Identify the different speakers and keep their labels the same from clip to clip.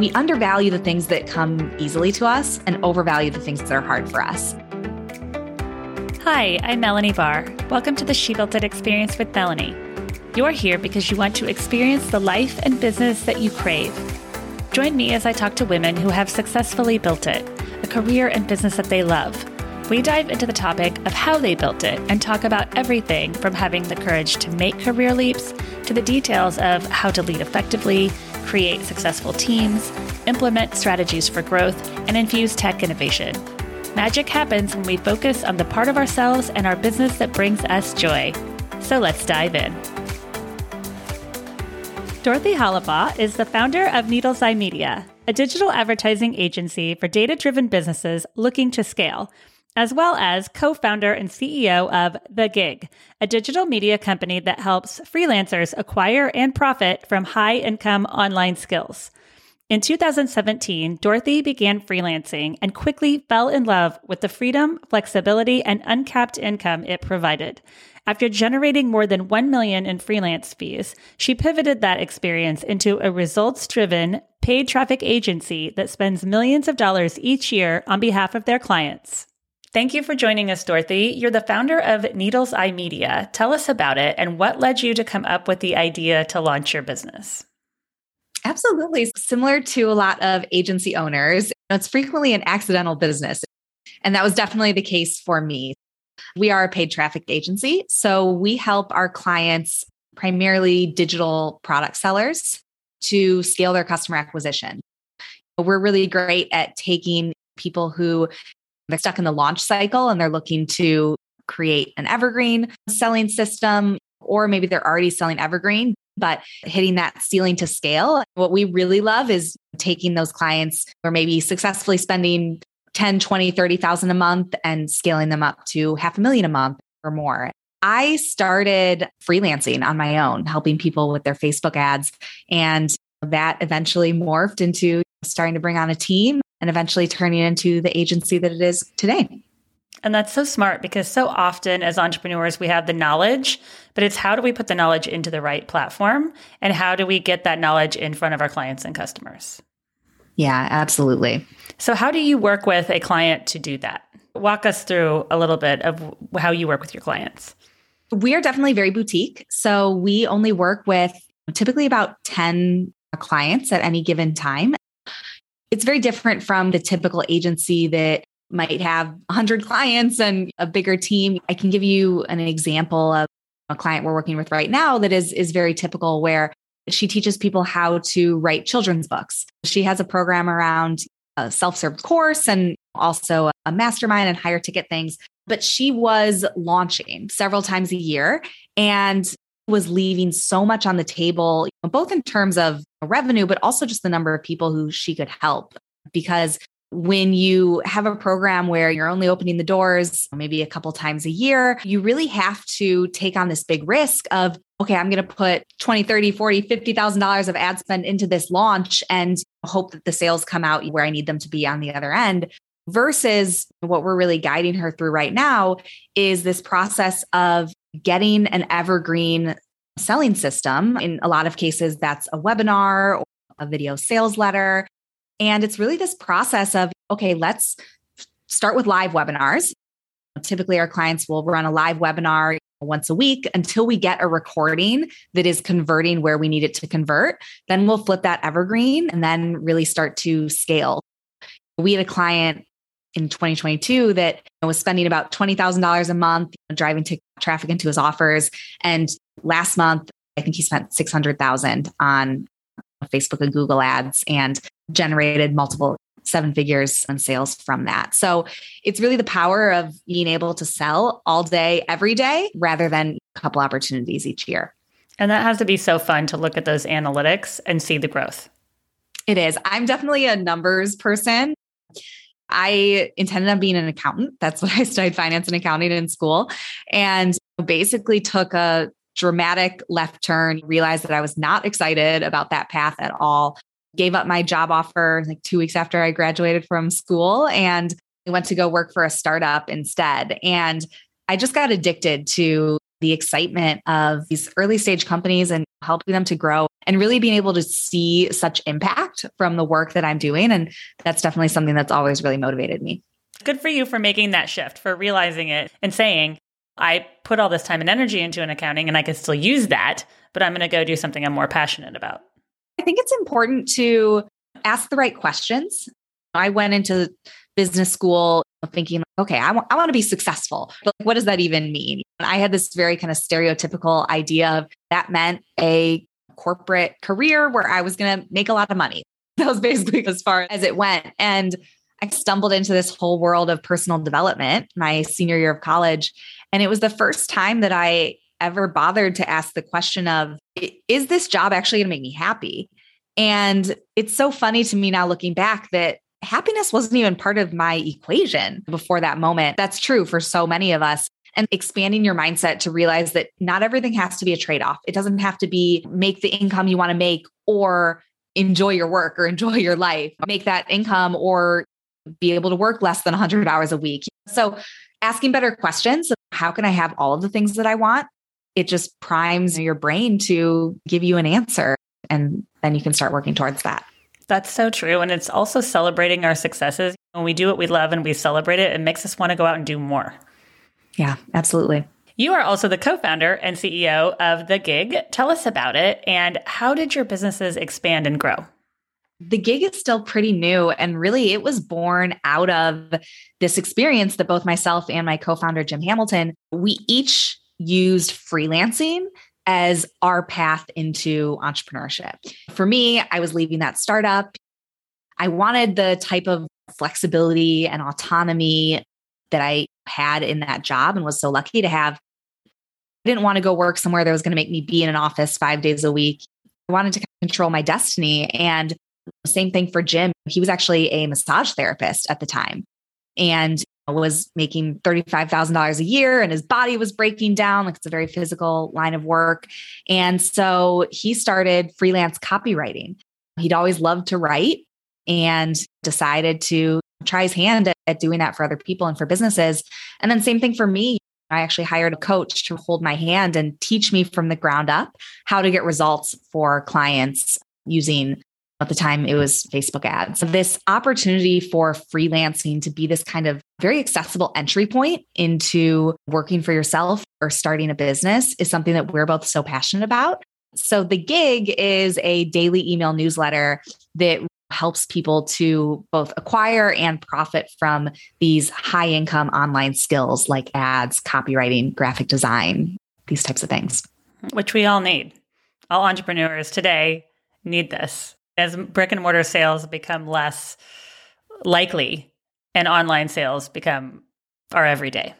Speaker 1: we undervalue the things that come easily to us and overvalue the things that are hard for us.
Speaker 2: Hi, I'm Melanie Barr. Welcome to the She Built It Experience with Melanie. You're here because you want to experience the life and business that you crave. Join me as I talk to women who have successfully built it, a career and business that they love. We dive into the topic of how they built it and talk about everything from having the courage to make career leaps to the details of how to lead effectively, create successful teams, implement strategies for growth, and infuse tech innovation. Magic happens when we focus on the part of ourselves and our business that brings us joy. So let's dive in. Dorothy Hollabaugh is the founder of Needle's Eye Media, a digital advertising agency for data driven businesses looking to scale, as well as co founder and CEO of The Gig, a digital media company that helps freelancers acquire and profit from high income online skills. In 2017, Dorothy began freelancing and quickly fell in love with the freedom, flexibility, and uncapped income it provided. After generating more than 1 million in freelance fees, she pivoted that experience into a results-driven paid traffic agency that spends millions of dollars each year on behalf of their clients. Thank you for joining us, Dorothy. You're the founder of Needle's Eye Media. Tell us about it and what led you to come up with the idea to launch your business.
Speaker 1: Absolutely. Similar to a lot of agency owners, it's frequently an accidental business. And that was definitely the case for me. We are a paid traffic agency. So we help our clients, primarily digital product sellers, to scale their customer acquisition. We're really great at taking people who they're stuck in the launch cycle and they're looking to create an evergreen selling system, or maybe they're already selling evergreen, but hitting that ceiling to scale. What we really love is taking those clients who are maybe successfully spending 10, 20, 30,000 a month and scaling them up to half a million a month or more. I started freelancing on my own, helping people with their Facebook ads. And that eventually morphed into starting to bring on a team and eventually turning into the agency that it is today.
Speaker 2: And that's so smart because so often as entrepreneurs, we have the knowledge, but it's how do we put the knowledge into the right platform and how do we get that knowledge in front of our clients and customers?
Speaker 1: Yeah, absolutely.
Speaker 2: So, how do you work with a client to do that? Walk us through a little bit of how you work with your clients.
Speaker 1: We are definitely very boutique. So, we only work with typically about 10 clients at any given time. It's very different from the typical agency that might have 100 clients and a bigger team. I can give you an example of a client we're working with right now that is is very typical where she teaches people how to write children's books. She has a program around a self-serve course and also a mastermind and higher ticket things. But she was launching several times a year and was leaving so much on the table, both in terms of revenue, but also just the number of people who she could help. Because when you have a program where you're only opening the doors maybe a couple times a year, you really have to take on this big risk of, okay, I'm going to put 20, 30, 40, $50,000 of ad spend into this launch and hope that the sales come out where I need them to be on the other end. Versus what we're really guiding her through right now is this process of getting an evergreen selling system. In a lot of cases, that's a webinar or a video sales letter and it's really this process of, okay, let's start with live webinars. Typically, our clients will run a live webinar once a week until we get a recording that is converting where we need it to convert. Then we'll flip that evergreen and then really start to scale. We had a client in 2022 that was spending about $20,000 a month driving to traffic into his offers. And last month, I think he spent 600,000 on uh, Facebook and Google ads and generated multiple seven figures in sales from that. So it's really the power of being able to sell all day, every day, rather than a couple opportunities each year.
Speaker 2: And that has to be so fun to look at those analytics and see the growth.
Speaker 1: It is. I'm definitely a numbers person. I intended on being an accountant. That's what I studied finance and accounting in school. And basically took a dramatic left turn, realized that I was not excited about that path at all. Gave up my job offer like two weeks after I graduated from school and went to go work for a startup instead. And I just got addicted to the excitement of these early stage companies and helping them to grow. And really being able to see such impact from the work that I'm doing. And that's definitely something that's always really motivated me.
Speaker 2: Good for you for making that shift, for realizing it and saying, I put all this time and energy into an accounting and I can still use that, but I'm going to go do something I'm more passionate about.
Speaker 1: I think it's important to ask the right questions. I went into business school thinking, okay, I want, I want to be successful. But what does that even mean? I had this very kind of stereotypical idea of that meant a corporate career where I was going to make a lot of money. That was basically as far as it went. And I stumbled into this whole world of personal development my senior year of college. And it was the first time that I ever bothered to ask the question of, is this job actually going to make me happy? And it's so funny to me now looking back that happiness wasn't even part of my equation before that moment. That's true for so many of us and expanding your mindset to realize that not everything has to be a trade off. It doesn't have to be make the income you want to make or enjoy your work or enjoy your life, make that income or be able to work less than 100 hours a week. So, asking better questions how can I have all of the things that I want? It just primes your brain to give you an answer. And then you can start working towards that.
Speaker 2: That's so true. And it's also celebrating our successes. When we do what we love and we celebrate it, it makes us want to go out and do more.
Speaker 1: Yeah, absolutely.
Speaker 2: You are also the co founder and CEO of The Gig. Tell us about it and how did your businesses expand and grow?
Speaker 1: The gig is still pretty new. And really, it was born out of this experience that both myself and my co founder, Jim Hamilton, we each used freelancing as our path into entrepreneurship. For me, I was leaving that startup. I wanted the type of flexibility and autonomy that I had in that job and was so lucky to have. I didn't want to go work somewhere that was going to make me be in an office five days a week. I wanted to control my destiny. And same thing for Jim. He was actually a massage therapist at the time and was making $35,000 a year and his body was breaking down. Like it's a very physical line of work. And so he started freelance copywriting. He'd always loved to write and decided to try his hand at, at doing that for other people and for businesses. And then same thing for me. I actually hired a coach to hold my hand and teach me from the ground up how to get results for clients using at the time it was Facebook ads. This opportunity for freelancing to be this kind of very accessible entry point into working for yourself or starting a business is something that we're both so passionate about. So the gig is a daily email newsletter that helps people to both acquire and profit from these high income online skills like ads, copywriting, graphic design, these types of things.
Speaker 2: Which we all need. All entrepreneurs today need this. As brick and mortar sales become less likely and online sales become our everyday.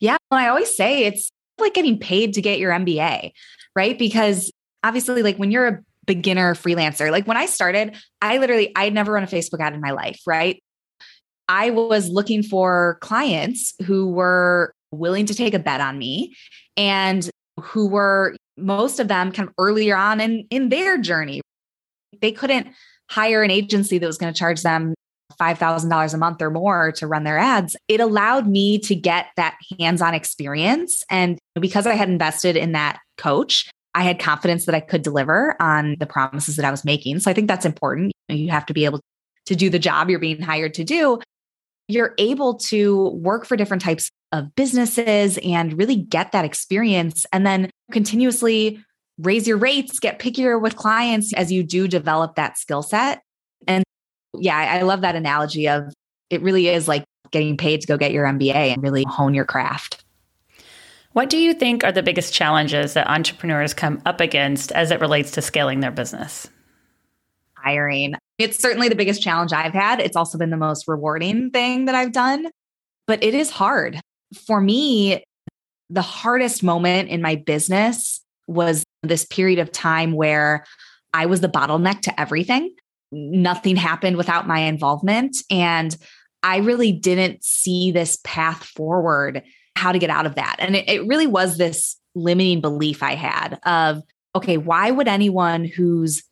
Speaker 1: Yeah. I always say it's like getting paid to get your MBA, right? Because obviously, like when you're a beginner freelancer. Like when I started, I literally, I'd never run a Facebook ad in my life, right? I was looking for clients who were willing to take a bet on me and who were most of them kind of earlier on in, in their journey. They couldn't hire an agency that was going to charge them $5,000 a month or more to run their ads. It allowed me to get that hands on experience. And because I had invested in that coach, I had confidence that I could deliver on the promises that I was making. So I think that's important. You have to be able to do the job you're being hired to do. You're able to work for different types of businesses and really get that experience and then continuously raise your rates, get pickier with clients as you do develop that skill set. And yeah, I love that analogy of it really is like getting paid to go get your MBA and really hone your craft.
Speaker 2: What do you think are the biggest challenges that entrepreneurs come up against as it relates to scaling their business?
Speaker 1: Hiring. It's certainly the biggest challenge I've had. It's also been the most rewarding thing that I've done, but it is hard. For me, the hardest moment in my business was this period of time where I was the bottleneck to everything. Nothing happened without my involvement. And I really didn't see this path forward how to get out of that. And it, it really was this limiting belief I had of, okay, why would anyone who's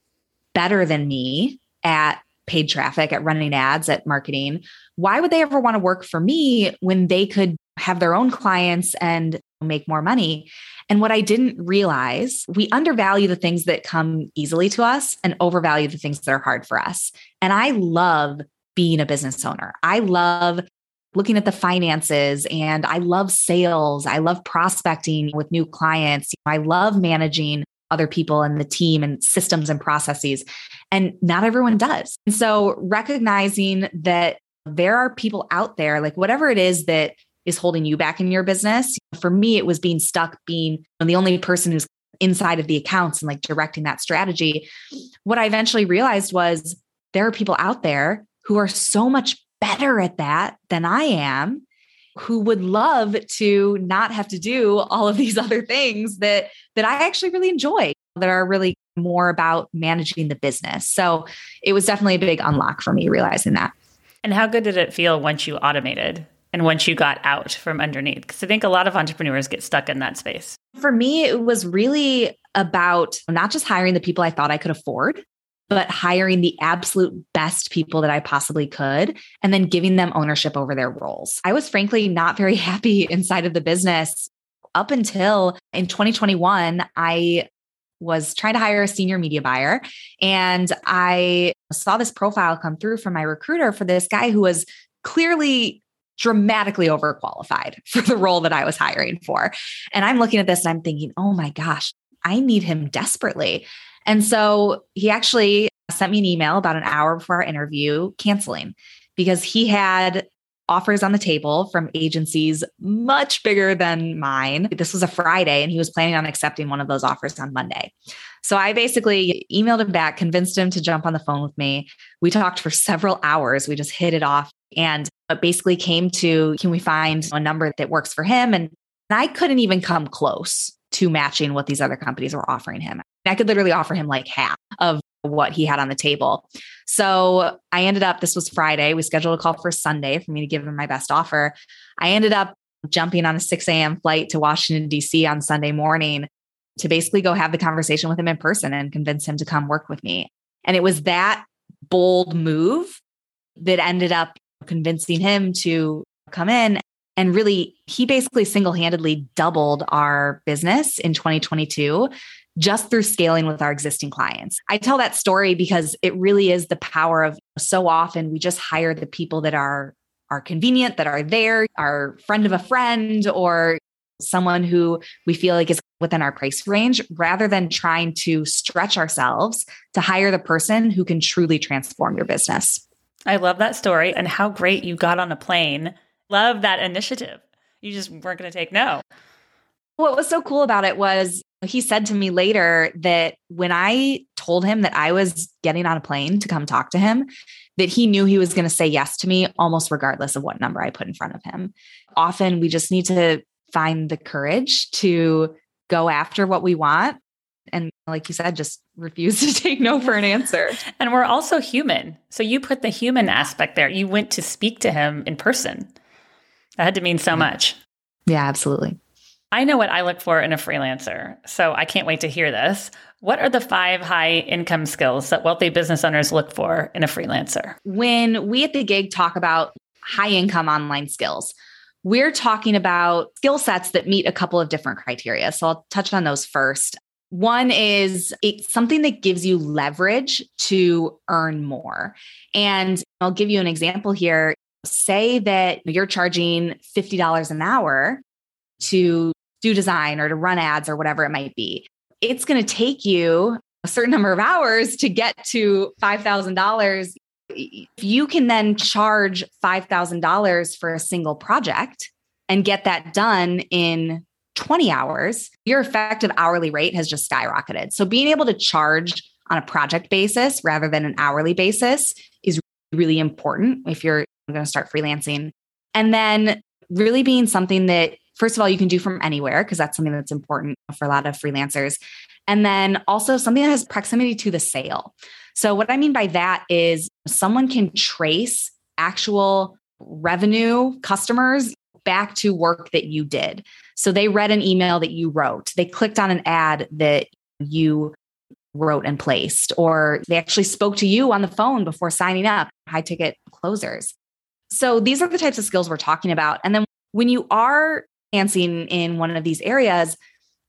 Speaker 1: better than me at paid traffic, at running ads, at marketing, why would they ever want to work for me when they could have their own clients and make more money. And what I didn't realize, we undervalue the things that come easily to us and overvalue the things that are hard for us. And I love being a business owner. I love looking at the finances and I love sales. I love prospecting with new clients. I love managing other people and the team and systems and processes. And not everyone does. And so recognizing that there are people out there, like whatever it is that is holding you back in your business. For me, it was being stuck, being the only person who's inside of the accounts and like directing that strategy. What I eventually realized was there are people out there who are so much better at that than I am who would love to not have to do all of these other things that that I actually really enjoy that are really more about managing the business. So it was definitely a big unlock for me realizing that.
Speaker 2: And how good did it feel once you automated and once you got out from underneath? Because I think a lot of entrepreneurs get stuck in that space.
Speaker 1: For me, it was really about not just hiring the people I thought I could afford, but hiring the absolute best people that I possibly could and then giving them ownership over their roles. I was frankly not very happy inside of the business up until in 2021. I was trying to hire a senior media buyer and I saw this profile come through from my recruiter for this guy who was clearly dramatically overqualified for the role that I was hiring for. And I'm looking at this and I'm thinking, oh my gosh, I need him desperately. And so he actually sent me an email about an hour before our interview canceling because he had offers on the table from agencies much bigger than mine. This was a Friday and he was planning on accepting one of those offers on Monday. So I basically emailed him back, convinced him to jump on the phone with me. We talked for several hours. We just hit it off and it basically came to can we find a number that works for him? And I couldn't even come close to matching what these other companies were offering him. I could literally offer him like half of what he had on the table. So I ended up, this was Friday. We scheduled a call for Sunday for me to give him my best offer. I ended up jumping on a 6 a.m. flight to Washington, D.C. on Sunday morning to basically go have the conversation with him in person and convince him to come work with me. And it was that bold move that ended up convincing him to come in. And really, he basically single handedly doubled our business in 2022 just through scaling with our existing clients. I tell that story because it really is the power of so often we just hire the people that are are convenient, that are there, our friend of a friend or someone who we feel like is within our price range rather than trying to stretch ourselves to hire the person who can truly transform your business.
Speaker 2: I love that story and how great you got on a plane. Love that initiative. You just weren't going to take no.
Speaker 1: What was so cool about it was he said to me later that when I told him that I was getting on a plane to come talk to him, that he knew he was going to say yes to me almost regardless of what number I put in front of him. Often we just need to find the courage to go after what we want. And like you said, just refuse to take no for an answer.
Speaker 2: And we're also human. So you put the human aspect there. You went to speak to him in person. That had to mean so much.
Speaker 1: Yeah, absolutely.
Speaker 2: I know what I look for in a freelancer, so I can't wait to hear this. What are the five high income skills that wealthy business owners look for in a freelancer?
Speaker 1: When we at the gig talk about high income online skills, we're talking about skill sets that meet a couple of different criteria. So I'll touch on those first. One is it's something that gives you leverage to earn more. And I'll give you an example here. Say that you're charging $50 an hour to do design or to run ads or whatever it might be. It's going to take you a certain number of hours to get to $5,000. If you can then charge $5,000 for a single project and get that done in 20 hours, your effective hourly rate has just skyrocketed. So being able to charge on a project basis rather than an hourly basis is really important if you're going to start freelancing. And then really being something that first of all, you can do from anywhere because that's something that's important for a lot of freelancers. And then also something that has proximity to the sale. So, what I mean by that is someone can trace actual revenue customers back to work that you did. So, they read an email that you wrote, they clicked on an ad that you wrote and placed, or they actually spoke to you on the phone before signing up, high ticket closers. So, these are the types of skills we're talking about. And then when you are freelancing in one of these areas,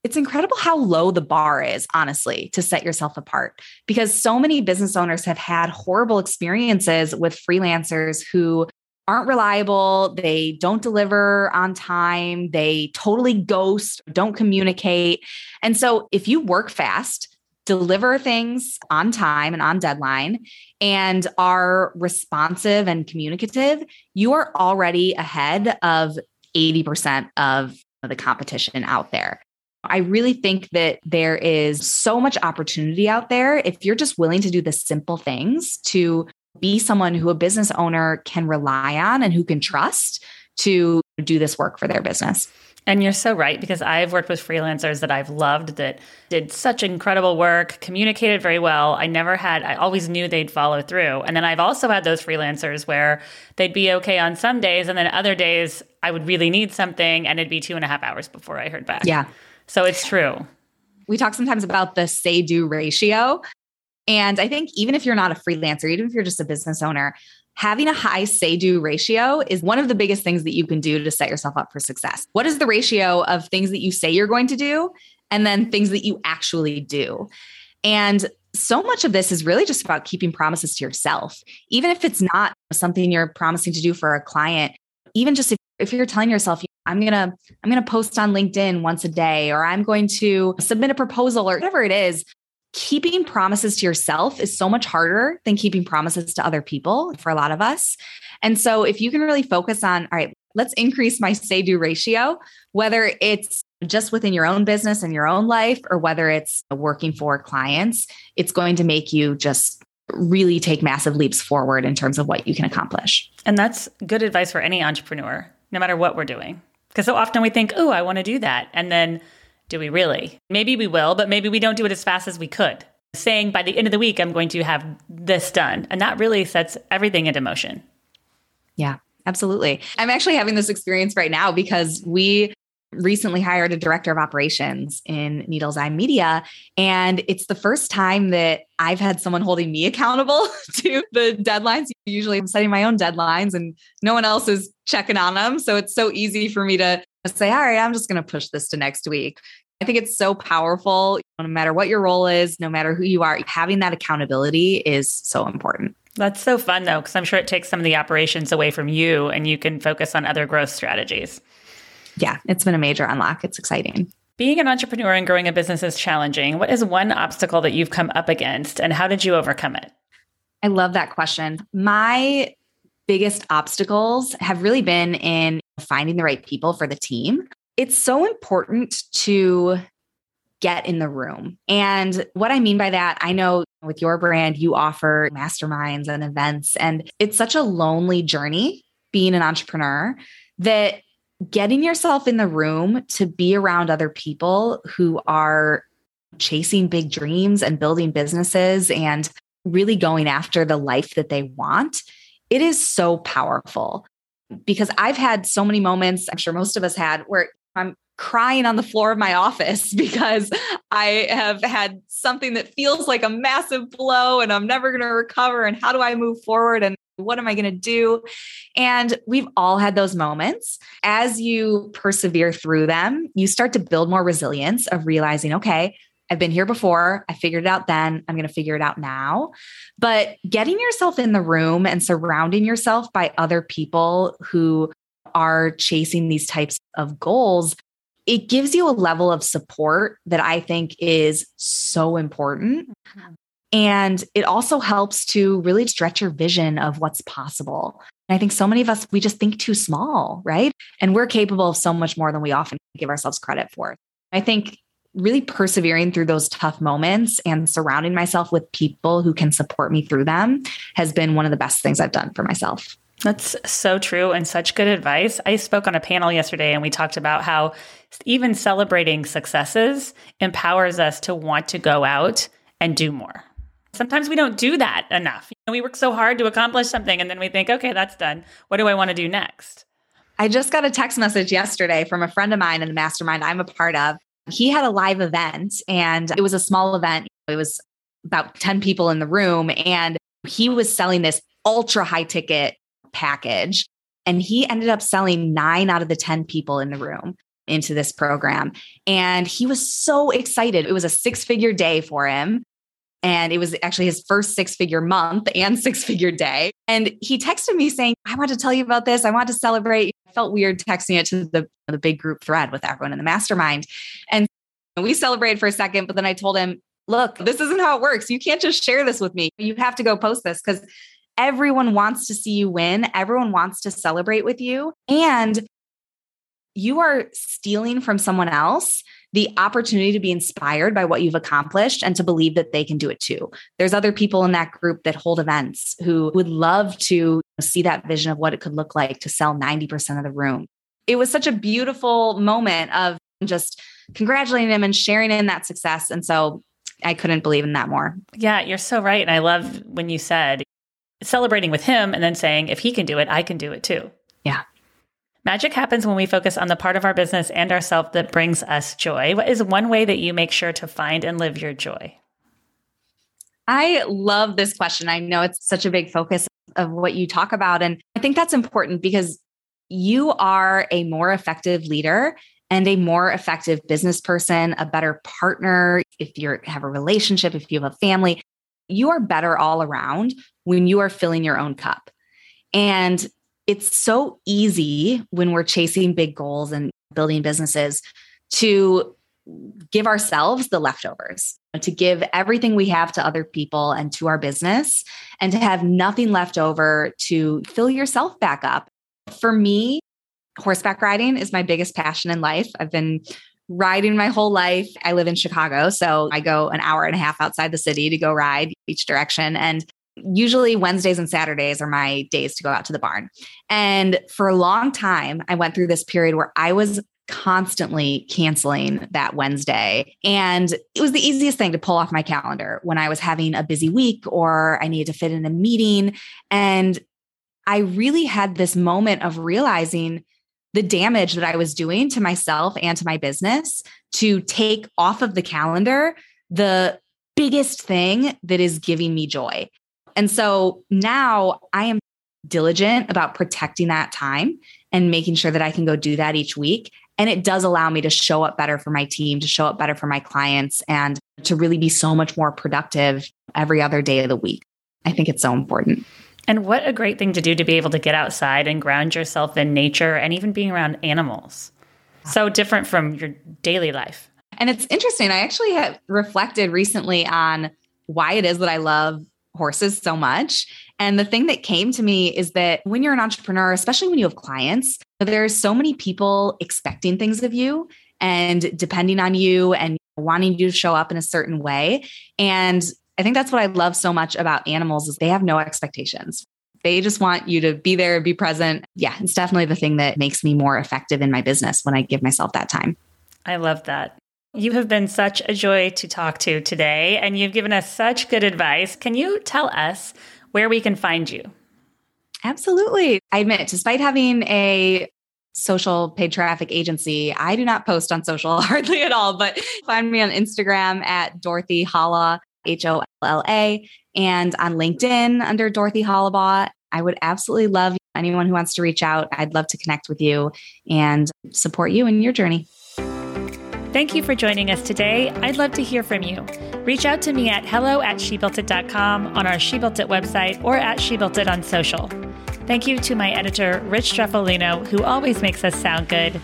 Speaker 1: it's incredible how low the bar is, honestly, to set yourself apart because so many business owners have had horrible experiences with freelancers who aren't reliable, they don't deliver on time, they totally ghost, don't communicate. And so if you work fast, deliver things on time and on deadline and are responsive and communicative, you are already ahead of 80% of the competition out there. I really think that there is so much opportunity out there if you're just willing to do the simple things to be someone who a business owner can rely on and who can trust to do this work for their business.
Speaker 2: And you're so right because I've worked with freelancers that I've loved that did such incredible work, communicated very well. I never had, I always knew they'd follow through. And then I've also had those freelancers where they'd be okay on some days, and then other days I would really need something and it'd be two and a half hours before I heard back.
Speaker 1: Yeah.
Speaker 2: So it's true.
Speaker 1: We talk sometimes about the say do ratio. And I think even if you're not a freelancer, even if you're just a business owner, having a high say do ratio is one of the biggest things that you can do to set yourself up for success. What is the ratio of things that you say you're going to do and then things that you actually do? And so much of this is really just about keeping promises to yourself. Even if it's not something you're promising to do for a client, even just if, if you're telling yourself, I'm going to I'm going to post on LinkedIn once a day or I'm going to submit a proposal or whatever it is, keeping promises to yourself is so much harder than keeping promises to other people for a lot of us. And so if you can really focus on, all right, let's increase my say do ratio, whether it's just within your own business and your own life, or whether it's working for clients, it's going to make you just really take massive leaps forward in terms of what you can accomplish.
Speaker 2: And that's good advice for any entrepreneur, no matter what we're doing. Because so often we think, oh, I want to do that. And then do we really? Maybe we will, but maybe we don't do it as fast as we could. Saying by the end of the week, I'm going to have this done. And that really sets everything into motion.
Speaker 1: Yeah, absolutely. I'm actually having this experience right now because we recently hired a director of operations in Needles Eye Media. And it's the first time that I've had someone holding me accountable to the deadlines. Usually I'm setting my own deadlines and no one else is checking on them. So it's so easy for me to say, all right, I'm just going to push this to next week. I think it's so powerful. No matter what your role is, no matter who you are, having that accountability is so important.
Speaker 2: That's so fun though, because I'm sure it takes some of the operations away from you and you can focus on other growth strategies.
Speaker 1: Yeah, it's been a major unlock. It's exciting.
Speaker 2: Being an entrepreneur and growing a business is challenging. What is one obstacle that you've come up against and how did you overcome it?
Speaker 1: I love that question. My biggest obstacles have really been in finding the right people for the team. It's so important to get in the room. And what I mean by that, I know with your brand, you offer masterminds and events, and it's such a lonely journey being an entrepreneur that getting yourself in the room to be around other people who are chasing big dreams and building businesses and really going after the life that they want, it is so powerful because I've had so many moments, I'm sure most of us had, where I'm crying on the floor of my office because I have had something that feels like a massive blow and I'm never going to recover. And how do I move forward? And what am I going to do? And we've all had those moments. As you persevere through them, you start to build more resilience of realizing, okay, I've been here before. I figured it out then. I'm going to figure it out now. But getting yourself in the room and surrounding yourself by other people who are chasing these types of goals, it gives you a level of support that I think is so important. Mm-hmm. And it also helps to really stretch your vision of what's possible. And I think so many of us, we just think too small, right? And we're capable of so much more than we often give ourselves credit for. I think really persevering through those tough moments and surrounding myself with people who can support me through them has been one of the best things I've done for myself.
Speaker 2: That's so true and such good advice. I spoke on a panel yesterday and we talked about how even celebrating successes empowers us to want to go out and do more. Sometimes we don't do that enough. You know, we work so hard to accomplish something and then we think, okay, that's done. What do I want to do next?
Speaker 1: I just got a text message yesterday from a friend of mine in the mastermind I'm a part of he had a live event and it was a small event. It was about 10 people in the room and he was selling this ultra high ticket package and he ended up selling 9 out of the 10 people in the room. into this program. And he was so excited. It was a six figure day for him. And it was actually his first six figure month and six figure day. And he texted me saying, I want to tell you about this. I want to celebrate. Felt weird texting it to the, the big group thread with everyone in the mastermind. And we celebrated for a second, but then I told him, look, this isn't how it works. You can't just share this with me. You have to go post this because everyone wants to see you win. Everyone wants to celebrate with you. And you are stealing from someone else the opportunity to be inspired by what you've accomplished and to believe that they can do it too. There's other people in that group that hold events who would love to see that vision of what it could look like to sell 90% of the room. It was such a beautiful moment of just congratulating him and sharing in that success. And so I couldn't believe in that more.
Speaker 2: Yeah, you're so right. And I love when you said celebrating with him and then saying, if he can do it, I can do it too.
Speaker 1: Yeah.
Speaker 2: Magic happens when we focus on the part of our business and ourself that brings us joy. What is one way that you make sure to find and live your joy?
Speaker 1: I love this question. I know it's such a big focus of what you talk about. And I think that's important because you are a more effective leader and a more effective business person, a better partner. If you have a relationship, if you have a family, you are better all around when you are filling your own cup. And it's so easy when we're chasing big goals and building businesses to give ourselves the leftovers, to give everything we have to other people and to our business, and to have nothing left over to fill yourself back up. For me, horseback riding is my biggest passion in life. I've been riding my whole life. I live in Chicago, so I go an hour and a half outside the city to go ride each direction. And usually Wednesdays and Saturdays are my days to go out to the barn. And for a long time, I went through this period where I was constantly canceling that Wednesday. And it was the easiest thing to pull off my calendar when I was having a busy week or I needed to fit in a meeting. And I really had this moment of realizing the damage that I was doing to myself and to my business to take off of the calendar the biggest thing that is giving me joy. And so now I am diligent about protecting that time and making sure that I can go do that each week. And it does allow me to show up better for my team, to show up better for my clients, and to really be so much more productive every other day of the week. I think it's so important.
Speaker 2: And what a great thing to do to be able to get outside and ground yourself in nature and even being around animals. So different from your daily life.
Speaker 1: And it's interesting. I actually have reflected recently on why it is that I love horses so much. And the thing that came to me is that when you're an entrepreneur, especially when you have clients, there's so many people expecting things of you and depending on you and wanting you to show up in a certain way. And I think that's what I love so much about animals is they have no expectations. They just want you to be there, be present. Yeah, it's definitely the thing that makes me more effective in my business when I give myself that time.
Speaker 2: I love that. You have been such a joy to talk to today, and you've given us such good advice. Can you tell us where we can find you?
Speaker 1: Absolutely. I admit, despite having a social paid traffic agency, I do not post on social hardly at all, but find me on Instagram at Dorothy Holla, H O L L A, and on LinkedIn under Dorothy Hollabaugh. I would absolutely love anyone who wants to reach out. I'd love to connect with you and support you in your journey.
Speaker 2: Thank you for joining us today. I'd love to hear from you. Reach out to me at hello at shebuiltit.com on our She Built It website or at She Built It on social. Thank you to my editor, Rich Streffolino, who always makes us sound good.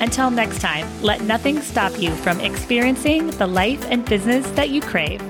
Speaker 2: Until next time, let nothing stop you from experiencing the life and business that you crave.